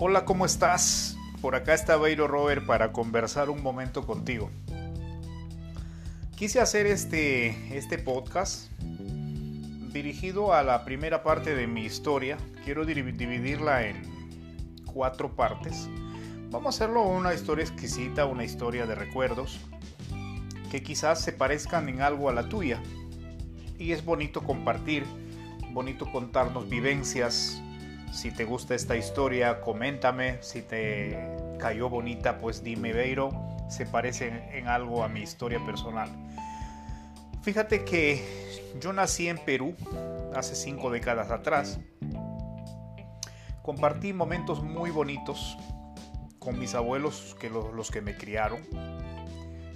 Hola, ¿cómo estás? Por acá está Beiro Robert para conversar un momento contigo. Quise hacer este, este podcast dirigido a la primera parte de mi historia. Quiero dividirla en cuatro partes. Vamos a hacerlo una historia exquisita, una historia de recuerdos que quizás se parezcan en algo a la tuya. Y es bonito compartir, bonito contarnos vivencias, si te gusta esta historia, coméntame. Si te cayó bonita, pues dime, Beiro, se parece en algo a mi historia personal. Fíjate que yo nací en Perú hace cinco décadas atrás. Compartí momentos muy bonitos con mis abuelos, que los, que me criaron,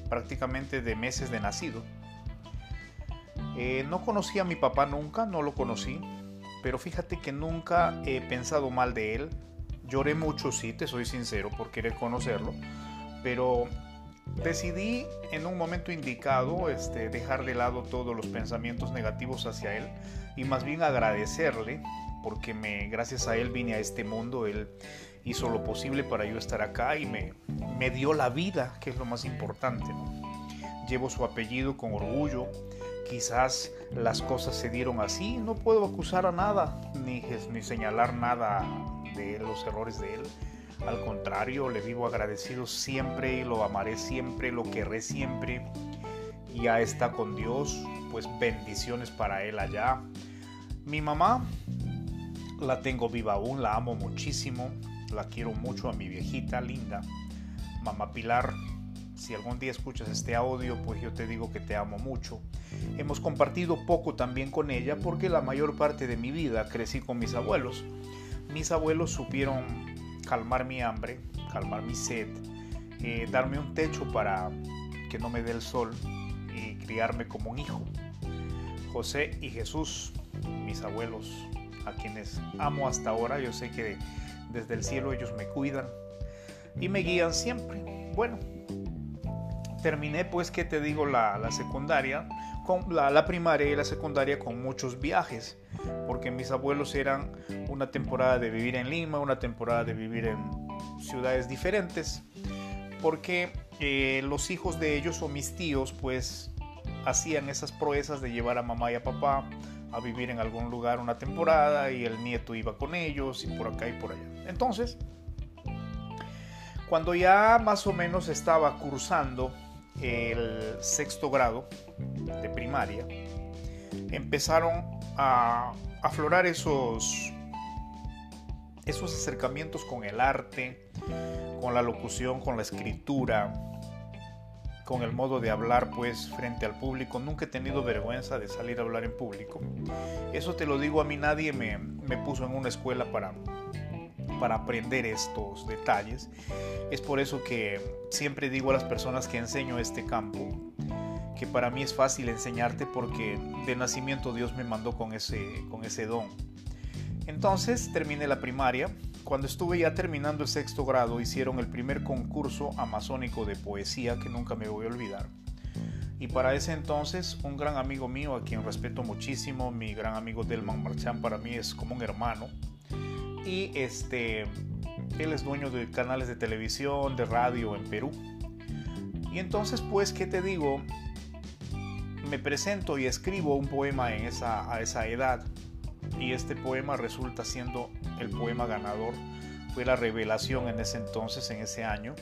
prácticamente de meses de nacido. Eh, no conocí a mi papá nunca, no lo conocí pero fíjate que nunca he pensado mal de él. Lloré mucho, sí, te soy sincero, por querer conocerlo, pero decidí en un momento indicado este, dejar de lado todos los pensamientos negativos hacia él y más bien agradecerle porque me, gracias a él vine a este mundo, él hizo lo posible para yo estar acá y me, me dio la vida, que es lo más importante. Llevo su apellido con orgullo, quizás las cosas se dieron así, no puedo acusar a nada, ni, ni señalar nada de los errores de él. Al contrario, le vivo agradecido siempre lo amaré siempre, lo querré siempre. Ya está con Dios, pues bendiciones para él allá. Mi mamá la tengo viva aún, la amo muchísimo, la quiero mucho a mi viejita linda. Mamá Pilar, si algún día escuchas este audio, pues yo te digo que te amo mucho. Hemos compartido poco también con ella porque la mayor parte de mi vida crecí con mis abuelos. Mis abuelos supieron calmar mi hambre, calmar mi sed, eh, darme un techo para que no me dé el sol y criarme como un hijo. José y Jesús, mis abuelos, a quienes amo hasta ahora, yo sé que desde el cielo ellos me cuidan y me guían siempre. Bueno, terminé pues que te digo la, secundaria, con la, primaria y la secundaria con muchos viajes, porque mis abuelos eran una temporada de vivir en Lima, una temporada de vivir en ciudades diferentes, porque eh, los hijos de ellos o mis tíos pues hacían esas proezas de llevar a mamá y a papá a vivir en algún lugar una temporada y el nieto iba con ellos y por acá y por allá. Entonces, cuando ya más o menos estaba cursando el sexto grado de primaria, empezaron a aflorar esos, esos acercamientos con el arte, con la locución, con la escritura, con el modo de hablar pues frente al público. Nunca he tenido vergüenza de salir a hablar en público. Eso te lo digo a mí, nadie me, me puso en una escuela para para aprender estos detalles. Es por eso que siempre digo a las personas que enseño este campo que para mí es fácil enseñarte porque de nacimiento Dios me mandó con ese, con ese don. Entonces terminé la primaria. Cuando estuve ya terminando el sexto grado hicieron el primer concurso amazónico de poesía que nunca me voy a olvidar. Y para ese entonces un gran amigo mío a quien respeto muchísimo, mi gran amigo Delman Marchán para mí es como un hermano, y este, él es dueño de canales de televisión, de radio en Perú. Y entonces, pues, ¿qué te digo? Me presento y escribo un poema en esa, a esa edad y este poema resulta siendo el poema ganador. Fue la revelación en ese entonces, en ese año.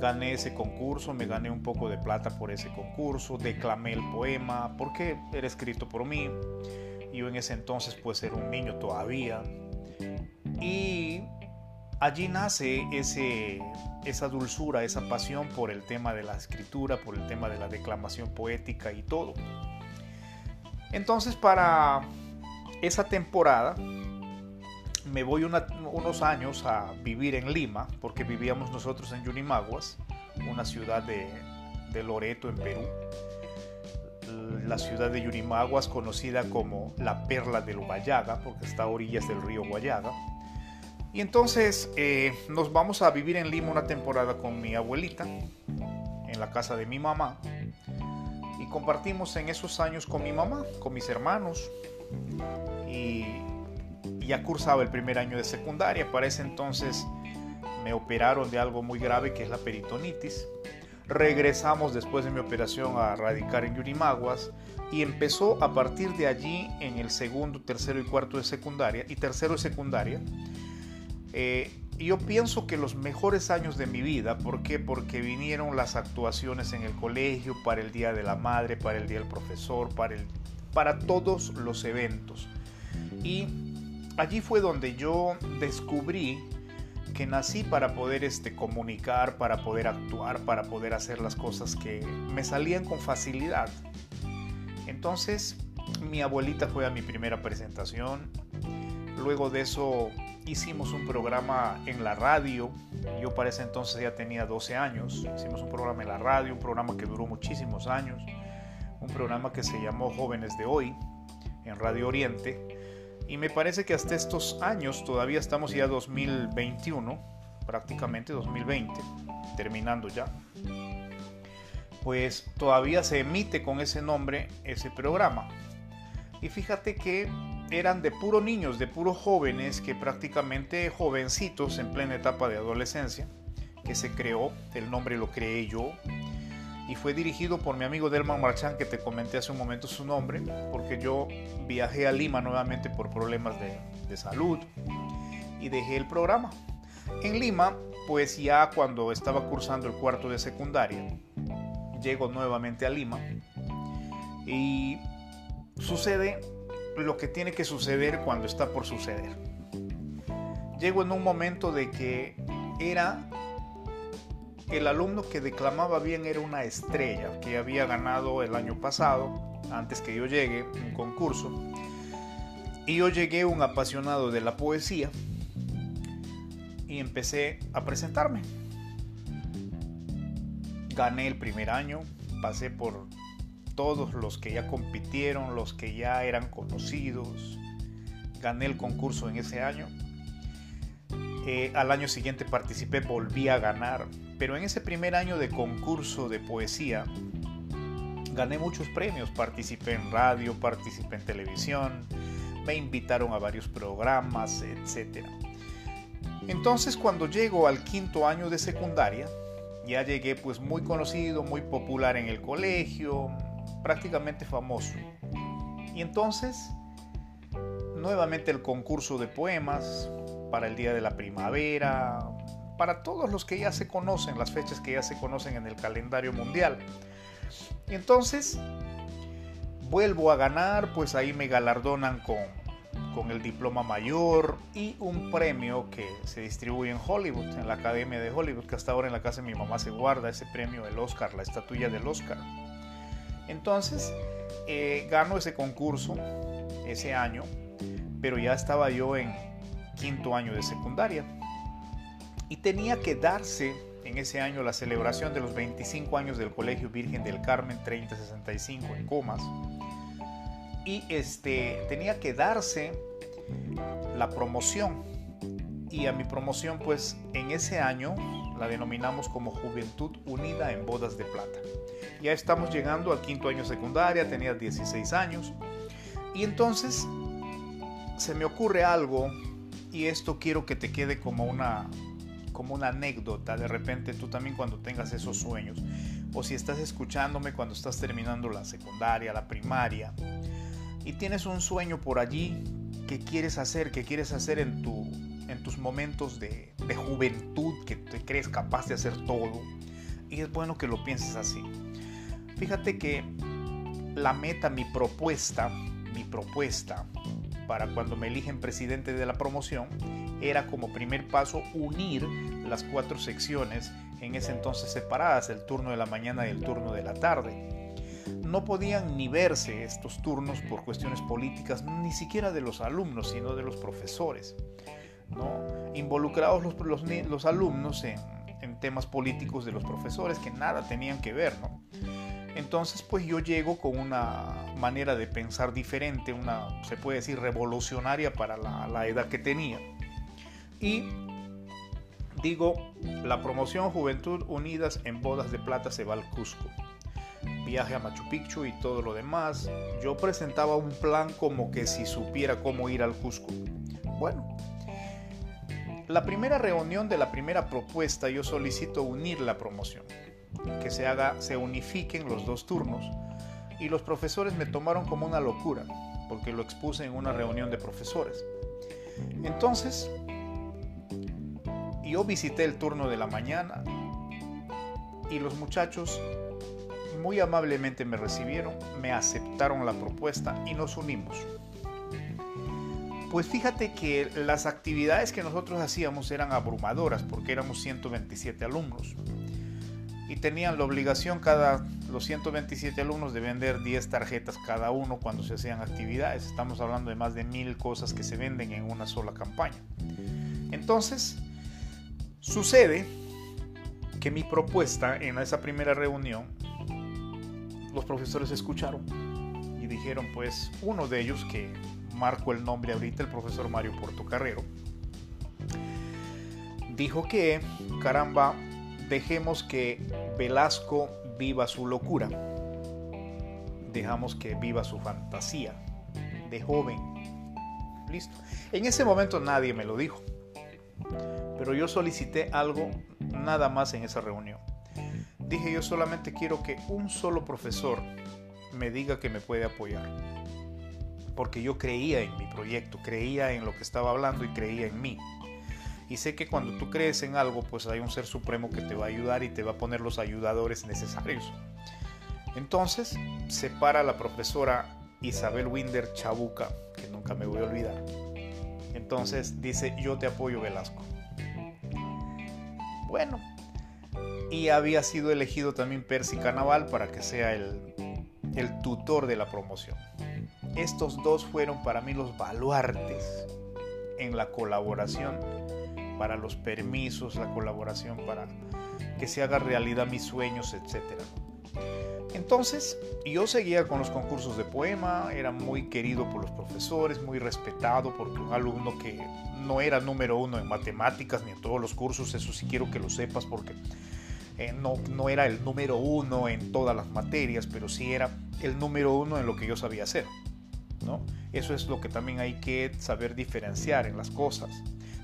Gané ese concurso, me gané un poco de plata por ese concurso, declamé el poema porque era escrito por mí. Yo en ese entonces pues era un niño todavía, y allí nace esa dulzura, esa pasión por el tema de la escritura, por el tema de la declamación poética y todo. Entonces para esa temporada me voy unos años a vivir en Lima, porque vivíamos nosotros en Yunimaguas, una ciudad de Loreto, en Perú. La ciudad de Yurimaguas, conocida como la perla del Guayaga, porque está a orillas del río Guayaga. Y entonces eh, nos vamos a vivir en Lima una temporada con mi abuelita, en la casa de mi mamá. Y compartimos en esos años con mi mamá, con mis hermanos. Y ya cursaba el primer año de secundaria. Para ese entonces me operaron de algo muy grave que es la peritonitis. Regresamos después de mi operación a radicar en Yurimaguas y empezó a partir de allí en el segundo, tercero y cuarto de secundaria y tercero de secundaria. Eh, yo pienso que los mejores años de mi vida, ¿por qué? Porque vinieron las actuaciones en el colegio para el Día de la Madre, para el Día del Profesor, para, el, para todos los eventos. Y allí fue donde yo descubrí que nací para poder este, comunicar, para poder actuar, para poder hacer las cosas que me salían con facilidad. Entonces, mi abuelita fue a mi primera presentación. Luego de eso hicimos un programa en la radio. Yo para ese entonces ya tenía 12 años. Hicimos un programa en la radio, un programa que duró muchísimos años. Un programa que se llamó Jóvenes de Hoy en Radio Oriente y me parece que hasta estos años, todavía estamos ya 2021, prácticamente 2020, terminando ya, pues todavía se emite con ese nombre ese programa. Y fíjate que eran de puro niños, de puros jóvenes, que prácticamente jovencitos en plena etapa de adolescencia, que se creó, el nombre lo creé yo, y fue dirigido por mi amigo Delman Marchán, que te comenté hace un momento su nombre, porque yo viajé a Lima nuevamente por problemas de, de salud y dejé el programa. En Lima, pues ya cuando estaba cursando el cuarto de secundaria, llego nuevamente a Lima y sucede lo que tiene que suceder cuando está por suceder. Llego en un momento de que era el alumno que declamaba bien era una estrella que había ganado el año pasado, antes que yo llegue, un concurso. Y yo llegué un apasionado de la poesía y empecé a presentarme. Gané el primer año, pasé por todos los que ya compitieron, los que ya eran conocidos. Gané el concurso en ese año. Eh, al año siguiente participé, volví a ganar pero en ese primer año de concurso de poesía gané muchos premios, participé en radio, participé en televisión, me invitaron a varios programas, etc. Entonces cuando llego al quinto año de secundaria, ya llegué pues muy conocido, muy popular en el colegio, prácticamente famoso. Y entonces, nuevamente el concurso de poemas para el Día de la Primavera, para todos los que ya se conocen, las fechas que ya se conocen en el calendario mundial. Entonces vuelvo a ganar, pues ahí me galardonan con, con el diploma mayor y un premio que se distribuye en Hollywood, en la Academia de Hollywood, que hasta ahora en la casa de mi mamá se guarda ese premio, el Oscar, la estatuilla del Oscar. Entonces, eh, gano ese concurso ese año, pero ya estaba yo en quinto año de secundaria y tenía que darse en ese año la celebración de los 25 años del Colegio Virgen del Carmen 3065 en Comas. Y este, tenía que darse la promoción. Y a mi promoción, pues en ese año la denominamos como Juventud Unida en Bodas de Plata. Ya estamos llegando al quinto año secundaria, tenía 16 años. Y entonces se me ocurre algo y esto quiero que te quede como una, como una anécdota, de repente tú también cuando tengas esos sueños, o si estás escuchándome cuando estás terminando la secundaria, la primaria, y tienes un sueño por allí que quieres hacer, que quieres hacer en, tu, en tus momentos de, de juventud, que te crees capaz de hacer todo, y es bueno que lo pienses así. Fíjate que la meta, mi propuesta, mi propuesta para cuando me eligen presidente de la promoción era como primer paso unir las cuatro secciones en ese entonces separadas, el turno de la mañana y el turno de la tarde. No podían ni verse estos turnos por cuestiones políticas, ni siquiera de los alumnos, sino de los profesores. ¿no? Involucrados los, alumnos en, en, temas políticos de los profesores que nada tenían que ver. ¿no? Entonces, pues yo llego con una manera de pensar diferente, una, se puede decir, revolucionaria para la, la edad que tenía. Y digo, la promoción Juventud Unidas en Bodas de Plata se va al Cusco. Viaje a Machu Picchu y todo lo demás. Yo presentaba un plan como que si supiera cómo ir al Cusco. Bueno, la primera reunión de la primera propuesta yo solicito unir la promoción, que se haga, se unifiquen los dos turnos y los profesores me tomaron como una locura porque lo expuse en una reunión de profesores. Entonces, yo visité el turno de la mañana y los muchachos muy amablemente me recibieron, me aceptaron la propuesta y nos unimos. Pues fíjate que las actividades que nosotros hacíamos eran abrumadoras porque éramos 127 alumnos y tenían la obligación cada los 127 alumnos de vender 10 tarjetas cada uno cuando se hacían actividades. Estamos hablando de más de mil cosas que se venden en una sola campaña. Entonces, sucede que mi propuesta en esa primera reunión, los profesores escucharon y dijeron, pues, uno de ellos que marco el nombre ahorita, el profesor Mario Portocarrero, dijo que, caramba, dejemos que Velasco viva su locura, dejamos que viva su fantasía de joven. Listo. En ese momento nadie me lo dijo, pero yo solicité algo nada más en esa reunión. Dije yo solamente quiero que un solo profesor me diga que me puede apoyar porque yo creía en mi proyecto, creía en lo que estaba hablando y creía en mí. Y sé que cuando tú crees en algo, pues hay un ser supremo que te va a ayudar y te va a poner los ayudadores necesarios. Entonces, se para la profesora Isabel Winder Chabuca, que nunca me voy a olvidar. Entonces dice, yo te apoyo Velasco. Bueno, y había sido elegido también Percy Canaval para que sea el, el tutor de la promoción. Estos dos fueron para mí los baluartes en la colaboración, para los permisos, la colaboración para que se haga realidad mis sueños, etc. Entonces, yo seguía con los concursos de poema, era muy querido por los profesores, muy respetado, porque un alumno que no era número uno en matemáticas ni en todos los cursos, eso sí quiero que lo sepas, porque eh, no, no era el número uno en todas las materias, pero sí era el número uno en lo que yo sabía hacer. Eso es lo que también hay que saber diferenciar en las cosas.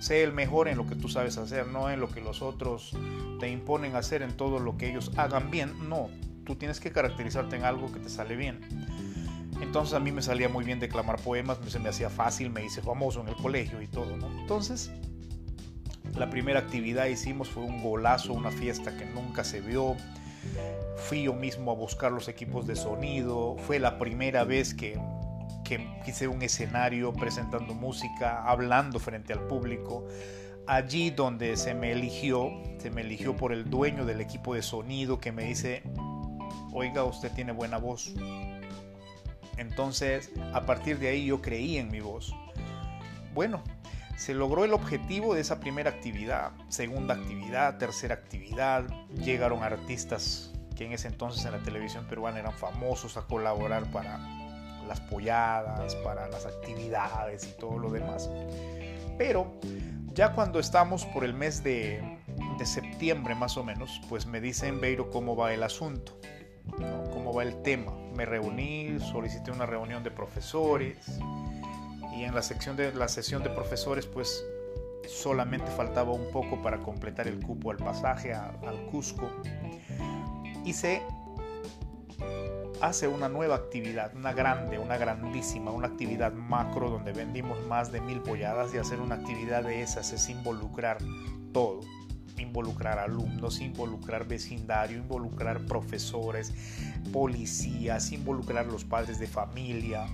Sé el mejor en lo que tú sabes hacer, no en lo que los otros te imponen hacer en todo lo que ellos hagan bien. No, tú tienes que caracterizarte en algo que te sale bien. Entonces a mí me salía muy bien declamar poemas, se me hacía fácil, me hice famoso en el colegio y todo, Entonces, la primera actividad hicimos fue un golazo, una fiesta que nunca se vio. Fui yo mismo a buscar los equipos de sonido. Fue la primera vez que que hice un escenario presentando música, hablando frente al público. Allí donde se me eligió, se me eligió por el dueño del equipo de sonido que me dice, oiga, usted tiene buena voz. Entonces, a partir de ahí yo creí en mi voz. Bueno, se logró el objetivo de esa primera actividad, segunda actividad, tercera actividad. Llegaron artistas que en ese entonces en la televisión peruana eran famosos a colaborar para las polladas, para las actividades y todo lo demás. Pero ya cuando estamos por el mes de, septiembre más o menos, pues me dicen, Beiro, cómo va el asunto, cómo va el tema. Me reuní, solicité una reunión de profesores y en la, sección de, la sesión de profesores pues solamente faltaba un poco para completar el cupo al pasaje al Cusco. Hice hace una nueva actividad, una grande, una grandísima, una actividad macro donde vendimos más de mil polladas y hacer una actividad de esas es involucrar todo. Involucrar alumnos, involucrar vecindario, involucrar profesores, policías, involucrar los padres de familia.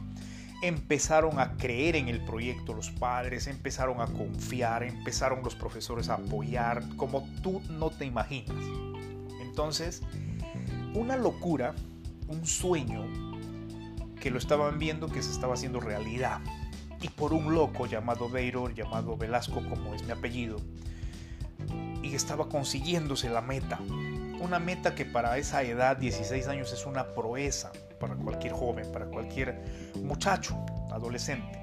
Empezaron a creer en el proyecto los padres, empezaron a confiar, empezaron los profesores a apoyar como tú no te imaginas. Entonces, una locura un sueño que lo estaban viendo que se estaba haciendo realidad. Y por un loco llamado Beiro, llamado Velasco como es mi apellido, y estaba consiguiéndose la meta. Una meta que para esa edad, 16 años, es una proeza para cualquier joven, para cualquier muchacho, adolescente.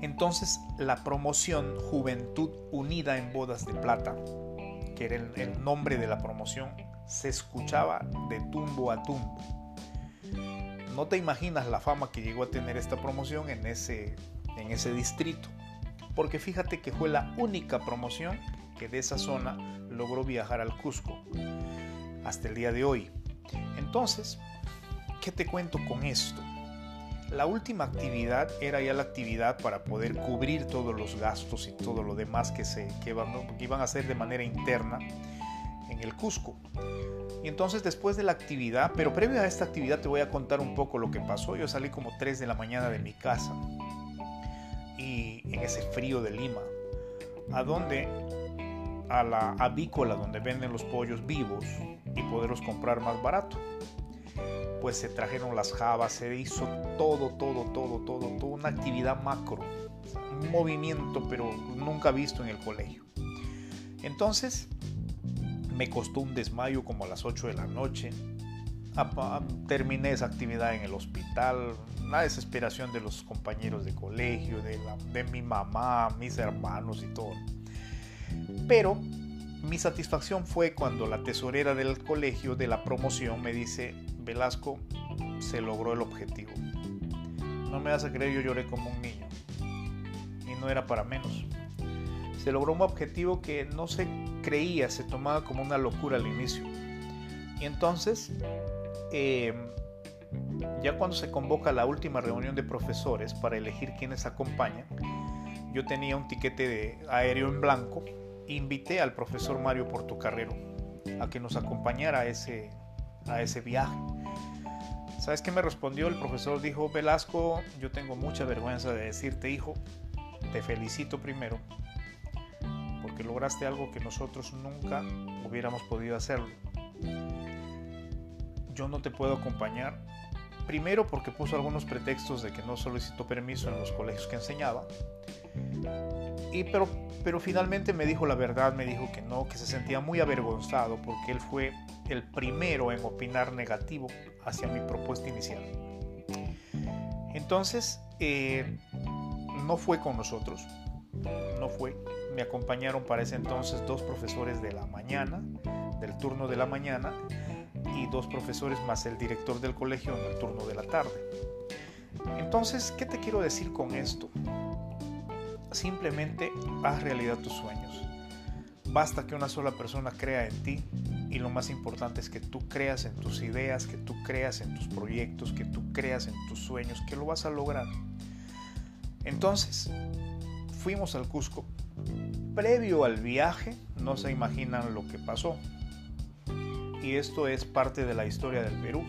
Entonces la promoción Juventud Unida en Bodas de Plata, que era el nombre de la promoción, se escuchaba de tumbo a tumbo. No te imaginas la fama que llegó a tener esta promoción en ese, en ese distrito. Porque fíjate que fue la única promoción que de esa zona logró viajar al Cusco hasta el día de hoy. Entonces, ¿qué te cuento con esto? La última actividad era ya la actividad para poder cubrir todos los gastos y todo lo demás que, se, que, iban a hacer de manera interna en el Cusco. Y entonces después de la actividad, pero previo a esta actividad te voy a contar un poco lo que pasó. Yo salí como 3 de la mañana de mi casa y en ese frío de Lima, a donde a la avícola donde venden los pollos vivos y poderlos comprar más barato. Pues se trajeron las jabas, se hizo todo, todo, todo, todo, toda una actividad macro, un movimiento pero nunca visto en el colegio. Entonces, me costó un desmayo como a las 8 de la noche. Terminé esa actividad en el hospital, la desesperación de los compañeros de colegio, de, mi mamá, mis hermanos y todo. Pero mi satisfacción fue cuando la tesorera del colegio de la promoción me dice, Velasco, se logró el objetivo. No me vas a creer, yo lloré como un niño. Y no era para menos. Se logró un objetivo que no se creía, se tomaba como una locura al inicio. Y entonces, eh, ya cuando se convoca la última reunión de profesores para elegir quiénes acompañan, yo tenía un tiquete de aéreo en blanco invité al profesor Mario Portocarrero a que nos acompañara a ese, a ese viaje. ¿Sabes qué me respondió? El profesor dijo, Velasco, yo tengo mucha vergüenza de decirte, hijo, te felicito primero, lograste algo que nosotros nunca hubiéramos podido hacerlo. Yo no te puedo acompañar, primero porque puso algunos pretextos de que no solicitó permiso en los colegios que enseñaba, y pero pero finalmente me dijo la verdad, me dijo que no, que se sentía muy avergonzado porque él fue el primero en opinar negativo hacia mi propuesta inicial. Entonces, eh, no fue con nosotros, no fue. Me acompañaron para ese entonces dos profesores de la mañana, del turno de la mañana, y dos profesores más el director del colegio en el turno de la tarde. Entonces, ¿qué te quiero decir con esto? Simplemente haz realidad tus sueños. Basta que una sola persona crea en ti y lo más importante es que tú creas en tus ideas, que tú creas en tus proyectos, que tú creas en tus sueños, que lo vas a lograr. Entonces, fuimos al Cusco. Previo al viaje, no se imaginan lo que pasó. Y esto es parte de la historia del Perú.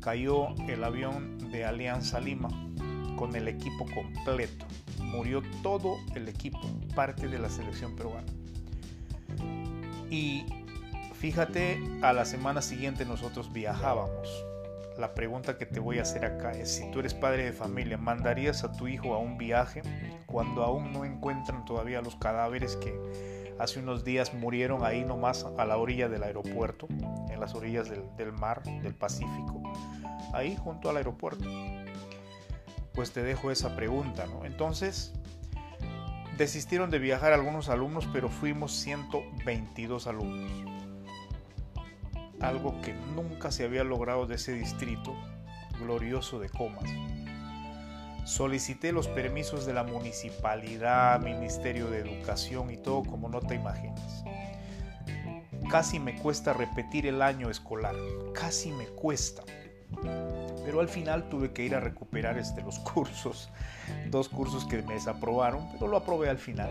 Cayó el avión de Alianza Lima con el equipo completo murió todo el equipo, parte de la selección peruana. Y fíjate, a la semana siguiente nosotros viajábamos. La pregunta que te voy a hacer acá es, si tú eres padre de familia, ¿mandarías a tu hijo a un viaje cuando aún no encuentran todavía los cadáveres que hace unos días murieron ahí nomás a la orilla del aeropuerto, en las orillas del, mar, del Pacífico, ahí junto al aeropuerto? pues te dejo esa pregunta, ¿no? Entonces, desistieron de viajar algunos alumnos, pero fuimos 122 alumnos. Algo que nunca se había logrado de ese distrito glorioso de Comas. Solicité los permisos de la municipalidad, Ministerio de Educación y todo como no te imaginas. Casi me cuesta repetir el año escolar, casi me cuesta pero al final tuve que ir a recuperar este, los cursos, dos cursos que me desaprobaron, pero lo aprobé al final.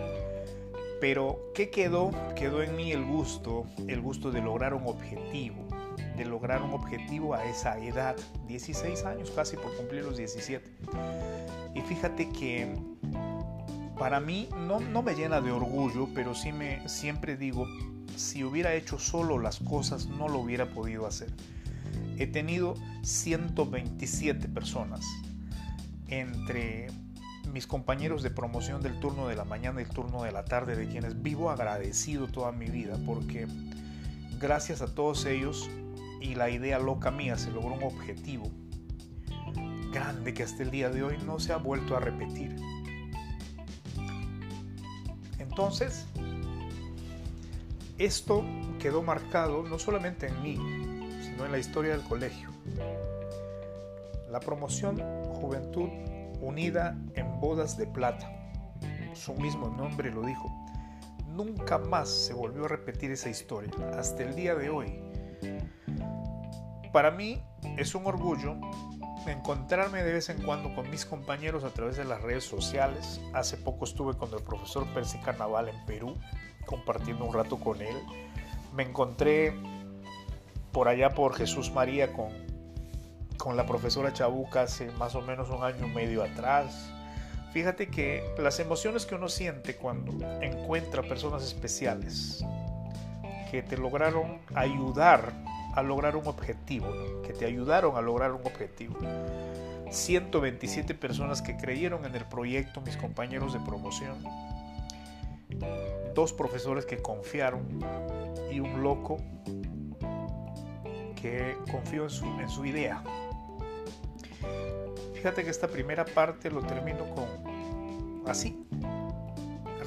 Pero, ¿qué quedó? Quedó en mí el gusto, el gusto de lograr un objetivo, de lograr un objetivo a esa edad, 16 años casi por cumplir los 17. Y fíjate que para mí no, no me llena de orgullo, pero sí me siempre digo, si hubiera hecho solo las cosas no lo hubiera podido hacer he tenido 127 personas entre mis compañeros de promoción del turno de la mañana y el turno de la tarde, de quienes vivo agradecido toda mi vida, porque gracias a todos ellos y la idea loca mía se logró un objetivo grande que hasta el día de hoy no se ha vuelto a repetir. Entonces, esto quedó marcado no solamente en mí, en la historia del colegio. La promoción Juventud unida en bodas de plata. Su mismo nombre lo dijo. Nunca más se volvió a repetir esa historia, hasta el día de hoy. Para mí es un orgullo encontrarme de vez en cuando con mis compañeros a través de las redes sociales. Hace poco estuve con el profesor Percy Carnaval en Perú, compartiendo un rato con él. Me encontré por allá por Jesús María con, con la profesora Chabuca hace más o menos un año y medio atrás. Fíjate que las emociones que uno siente cuando encuentra personas especiales que te lograron ayudar a lograr un objetivo, que te ayudaron a lograr un objetivo. 127 personas que creyeron en el proyecto, mis compañeros de promoción, dos profesores que confiaron y un loco que confió en su, en su idea. Fíjate que esta primera parte lo termino con así,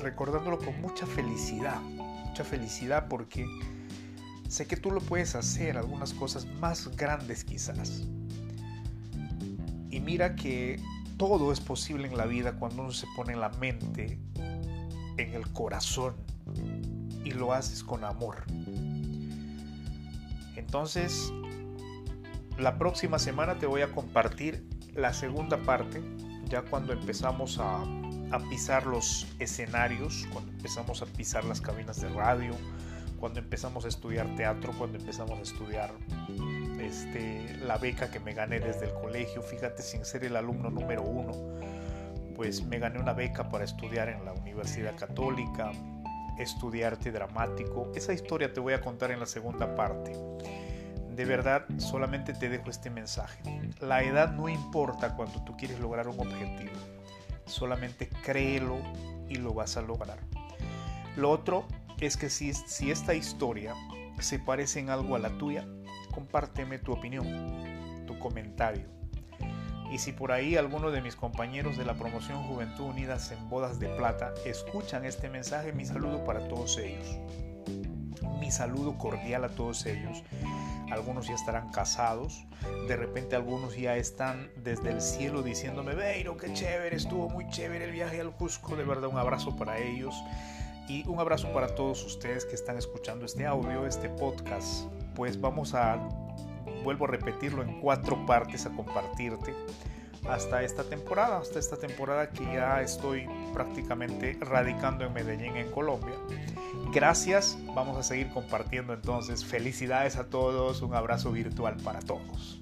recordándolo con mucha felicidad, mucha felicidad porque Sé que tú lo puedes hacer, algunas cosas más grandes quizás. Y mira que todo es posible en la vida cuando uno se pone la mente, en el corazón, y lo haces con amor. Entonces, la próxima semana te voy a compartir la segunda parte, ya cuando empezamos a, pisar los escenarios, cuando empezamos a pisar las cabinas de radio, cuando empezamos a estudiar teatro, cuando empezamos a estudiar este, la beca que me gané desde el colegio, fíjate, sin ser el alumno número uno, pues me gané una beca para estudiar en la Universidad Católica, estudiarte dramático. Esa historia te voy a contar en la segunda parte. De verdad, solamente te dejo este mensaje. La edad no importa cuando tú quieres lograr un objetivo. Solamente créelo y lo vas a lograr. Lo otro es que si, si esta historia se parece en algo a la tuya, compárteme tu opinión, tu comentario. Y si por ahí alguno de mis compañeros de la promoción Juventud Unidas en Bodas de Plata escuchan este mensaje, mi saludo para todos ellos. Mi saludo cordial a todos ellos. Algunos ya estarán casados, de repente algunos ya están desde el cielo diciéndome, Beiro, qué chévere, estuvo muy chévere el viaje al Cusco, de verdad un abrazo para ellos. Y un abrazo para todos ustedes que están escuchando este audio, este podcast. Pues vamos a, vuelvo a repetirlo en cuatro partes a compartirte hasta esta temporada, hasta esta temporada que ya estoy prácticamente radicando en Medellín, en Colombia. Gracias, vamos a seguir compartiendo entonces. Felicidades a todos, un abrazo virtual para todos.